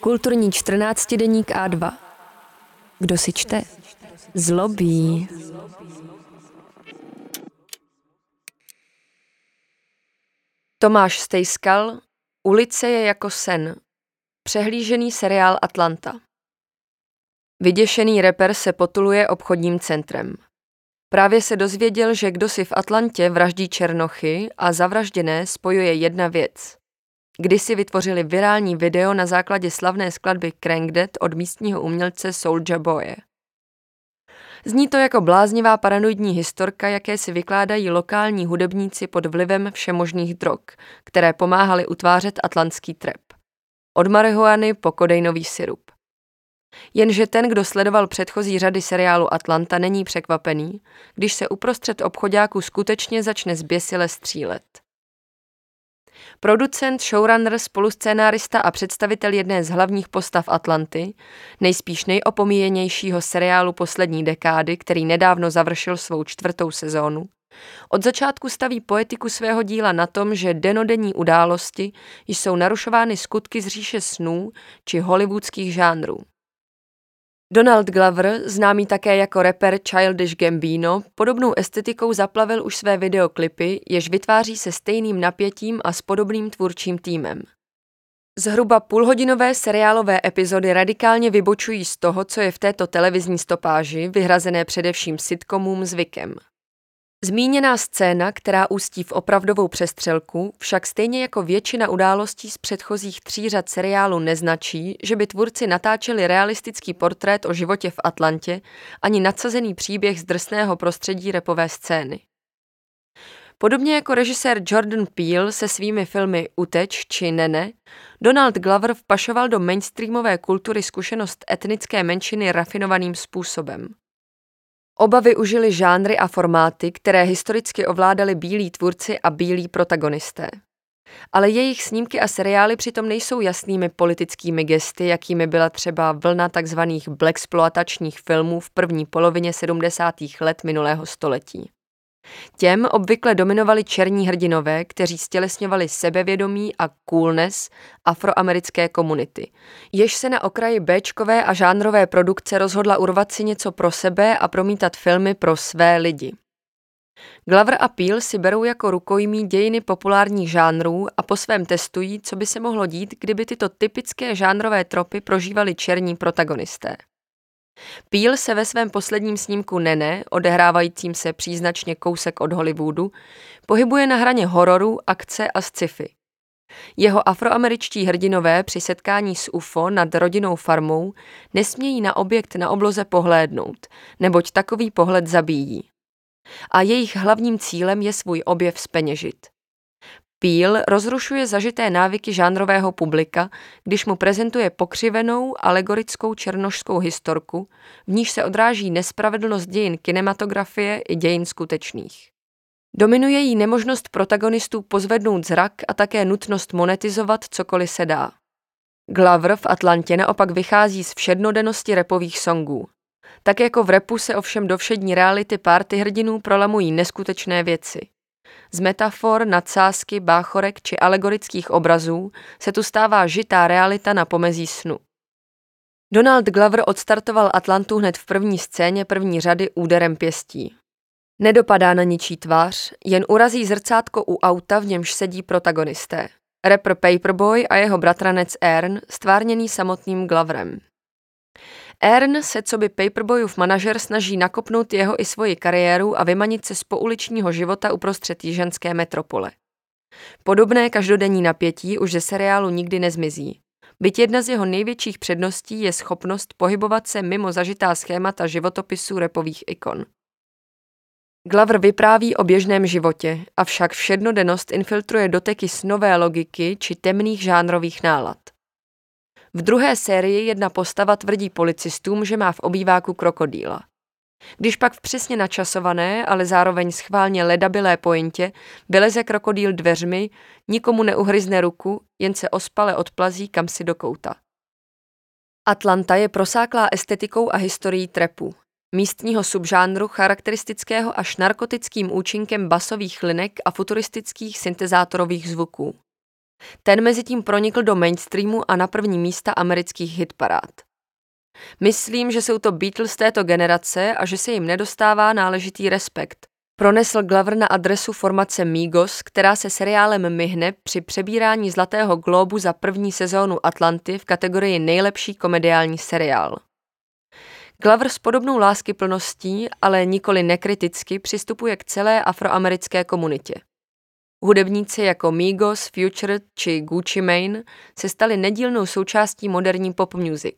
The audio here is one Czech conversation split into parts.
Kulturní 14 deník A2. Kdo si čte? Zlobí. Tomáš Stejskal, Ulice je jako sen. Přehlížený seriál Atlanta. Vyděšený reper se potuluje obchodním centrem. Právě se dozvěděl, že kdo si v Atlantě vraždí černochy a zavražděné spojuje jedna věc. Kdysi vytvořili virální video na základě slavné skladby Crank Dead od místního umělce Soulja Boye. Zní to jako bláznivá paranoidní historka, jaké si vykládají lokální hudebníci pod vlivem všemožných drog, které pomáhaly utvářet atlantský trep. Od marihuany po kodejnový syrup. Jenže ten, kdo sledoval předchozí řady seriálu Atlanta, není překvapený, když se uprostřed obchodáku skutečně začne zběsile střílet. Producent, showrunner, spoluscénárista a představitel jedné z hlavních postav Atlanty, nejspíš nejopomíjenějšího seriálu poslední dekády, který nedávno završil svou čtvrtou sezónu, od začátku staví poetiku svého díla na tom, že denodenní události jsou narušovány skutky z říše snů či hollywoodských žánrů. Donald Glover, známý také jako rapper Childish Gambino, podobnou estetikou zaplavil už své videoklipy, jež vytváří se stejným napětím a s podobným tvůrčím týmem. Zhruba půlhodinové seriálové epizody radikálně vybočují z toho, co je v této televizní stopáži, vyhrazené především sitcomům zvykem. Zmíněná scéna, která ústí v opravdovou přestřelku, však stejně jako většina událostí z předchozích tří řad seriálu neznačí, že by tvůrci natáčeli realistický portrét o životě v Atlantě ani nadsazený příběh z drsného prostředí repové scény. Podobně jako režisér Jordan Peele se svými filmy Uteč či Nene, Donald Glover vpašoval do mainstreamové kultury zkušenost etnické menšiny rafinovaným způsobem. Oba využili žánry a formáty, které historicky ovládali bílí tvůrci a bílí protagonisté. Ale jejich snímky a seriály přitom nejsou jasnými politickými gesty, jakými byla třeba vlna tzv. blaxploatačních filmů v první polovině 70. let minulého století. Těm obvykle dominovali černí hrdinové, kteří stělesňovali sebevědomí a coolness afroamerické komunity, jež se na okraji Bčkové a žánrové produkce rozhodla urvat si něco pro sebe a promítat filmy pro své lidi. Glover a Peel si berou jako rukojmí dějiny populárních žánrů a po svém testují, co by se mohlo dít, kdyby tyto typické žánrové tropy prožívali černí protagonisté. Peel se ve svém posledním snímku Nene, odehrávajícím se příznačně kousek od Hollywoodu, pohybuje na hraně hororu, akce a sci-fi. Jeho afroameričtí hrdinové při setkání s UFO nad rodinnou farmou nesmějí na objekt na obloze pohlédnout, neboť takový pohled zabíjí. A jejich hlavním cílem je svůj objev speněžit. Peel rozrušuje zažité návyky žánrového publika, když mu prezentuje pokřivenou alegorickou černošskou historku, v níž se odráží nespravedlnost dějin kinematografie i dějin skutečných. Dominuje jí nemožnost protagonistů pozvednout zrak a také nutnost monetizovat cokoliv se dá. Glover v Atlantě naopak vychází z všednodennosti repových songů. Tak jako v repu se ovšem do všední reality párty hrdinů prolamují neskutečné věci – z metafor, nadsázky, báchorek či alegorických obrazů se tu stává žitá realita na pomezí snu. Donald Glover odstartoval Atlantu hned v první scéně první řady úderem pěstí. Nedopadá na ničí tvář, jen urazí zrcátko u auta, v němž sedí protagonisté. Rapper Paperboy a jeho bratranec Ern, stvárněný samotným Gloverem. Ern se co by Paperboyův manažer snaží nakopnout jeho i svoji kariéru a vymanit se z pouličního života uprostřed jiženské metropole. Podobné každodenní napětí už ze seriálu nikdy nezmizí. Byť jedna z jeho největších předností je schopnost pohybovat se mimo zažitá schémata životopisů repových ikon. Glover vypráví o běžném životě, avšak všednodennost infiltruje doteky snové logiky či temných žánrových nálad. V druhé sérii jedna postava tvrdí policistům, že má v obýváku krokodýla. Když pak v přesně načasované, ale zároveň schválně ledabilé pointě vyleze krokodýl dveřmi, nikomu neuhryzne ruku, jen se ospale odplazí kam si do kouta. Atlanta je prosáklá estetikou a historií trepu, místního subžánru charakteristického až narkotickým účinkem basových linek a futuristických syntezátorových zvuků. Ten mezi tím pronikl do mainstreamu a na první místa amerických hitparád. Myslím, že jsou to Beatles této generace a že se jim nedostává náležitý respekt. Pronesl Glover na adresu formace Migos, která se seriálem myhne při přebírání Zlatého globu za první sezónu Atlanty v kategorii nejlepší komediální seriál. Glover s podobnou láskyplností, ale nikoli nekriticky, přistupuje k celé afroamerické komunitě. Hudebníci jako Migos, Future či Gucci Mane se stali nedílnou součástí moderní pop music.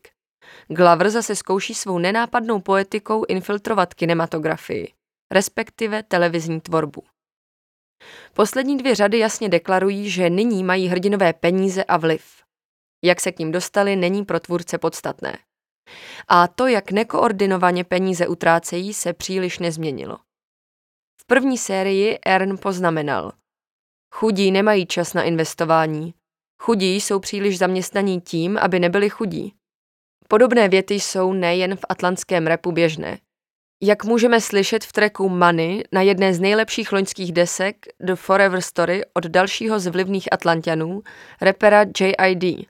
Glover zase zkouší svou nenápadnou poetikou infiltrovat kinematografii, respektive televizní tvorbu. Poslední dvě řady jasně deklarují, že nyní mají hrdinové peníze a vliv. Jak se k ním dostali, není pro tvůrce podstatné. A to, jak nekoordinovaně peníze utrácejí, se příliš nezměnilo. V první sérii Ern poznamenal. Chudí nemají čas na investování. Chudí jsou příliš zaměstnaní tím, aby nebyli chudí. Podobné věty jsou nejen v atlantském repu běžné. Jak můžeme slyšet v tracku Money na jedné z nejlepších loňských desek The Forever Story od dalšího z vlivných Atlantianů, repera J.I.D.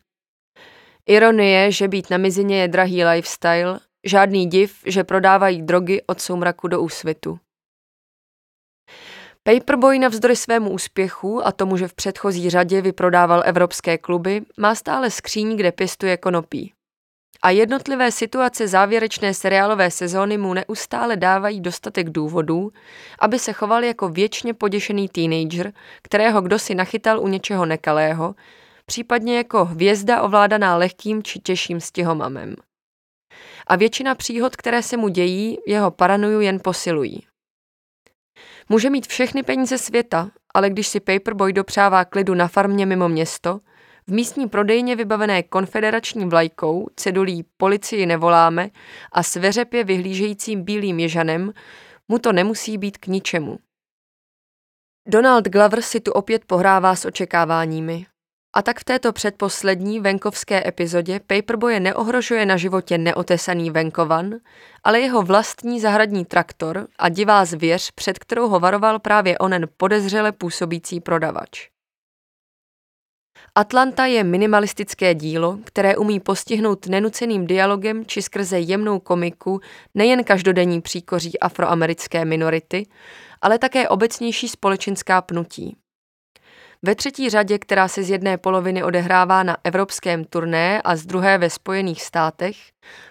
Ironie, že být na mizině je drahý lifestyle, žádný div, že prodávají drogy od soumraku do úsvitu. Paperboy navzdory svému úspěchu a tomu, že v předchozí řadě vyprodával evropské kluby, má stále skříň, kde pěstuje konopí. A jednotlivé situace závěrečné seriálové sezóny mu neustále dávají dostatek důvodů, aby se choval jako věčně poděšený teenager, kterého kdo si nachytal u něčeho nekalého, případně jako hvězda ovládaná lehkým či těžším stěhomamem. A většina příhod, které se mu dějí, jeho paranoju jen posilují. Může mít všechny peníze světa, ale když si Paperboy dopřává klidu na farmě mimo město, v místní prodejně vybavené konfederační vlajkou, cedulí policii nevoláme a sveřepě vyhlížejícím bílým ježanem, mu to nemusí být k ničemu. Donald Glover si tu opět pohrává s očekáváními. A tak v této předposlední venkovské epizodě Paperboye neohrožuje na životě neotesaný venkovan, ale jeho vlastní zahradní traktor a divá zvěř, před kterou ho varoval právě onen podezřele působící prodavač. Atlanta je minimalistické dílo, které umí postihnout nenuceným dialogem či skrze jemnou komiku nejen každodenní příkoří afroamerické minority, ale také obecnější společenská pnutí. Ve třetí řadě, která se z jedné poloviny odehrává na evropském turné a z druhé ve Spojených státech,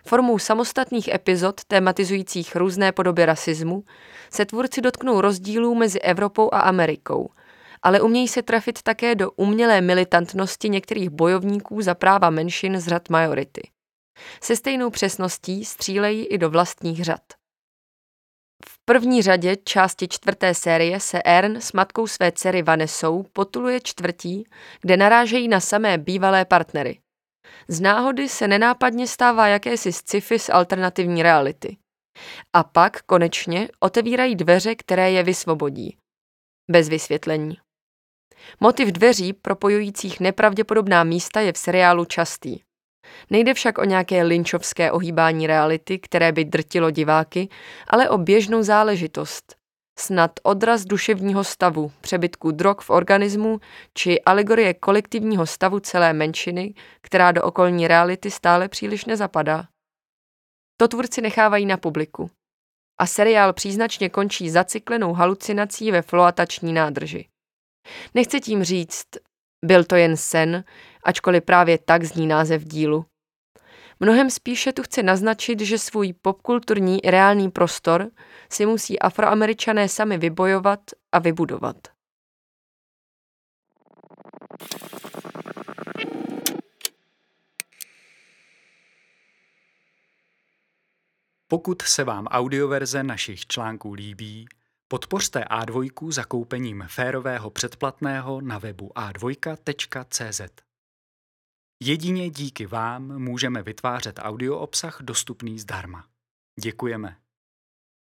formou samostatných epizod tematizujících různé podoby rasismu, se tvůrci dotknou rozdílů mezi Evropou a Amerikou, ale umějí se trafit také do umělé militantnosti některých bojovníků za práva menšin z řad majority. Se stejnou přesností střílejí i do vlastních řad. První řadě části čtvrté série se Ern s matkou své dcery Vanessou potuluje čtvrtí, kde narážejí na samé bývalé partnery. Z náhody se nenápadně stává jakési sci-fi z alternativní reality. A pak, konečně, otevírají dveře, které je vysvobodí. Bez vysvětlení. Motiv dveří propojujících nepravděpodobná místa je v seriálu častý. Nejde však o nějaké linčovské ohýbání reality, které by drtilo diváky, ale o běžnou záležitost. Snad odraz duševního stavu, přebytku drog v organismu či alegorie kolektivního stavu celé menšiny, která do okolní reality stále příliš nezapadá. To tvůrci nechávají na publiku. A seriál příznačně končí zacyklenou halucinací ve floatační nádrži. Nechci tím říct, byl to jen sen, ačkoliv právě tak zní název dílu. Mnohem spíše tu chce naznačit, že svůj popkulturní i reálný prostor si musí afroameričané sami vybojovat a vybudovat. Pokud se vám audioverze našich článků líbí, Podpořte A2 zakoupením férového předplatného na webu a2.cz. Jedině díky vám můžeme vytvářet audio obsah dostupný zdarma. Děkujeme.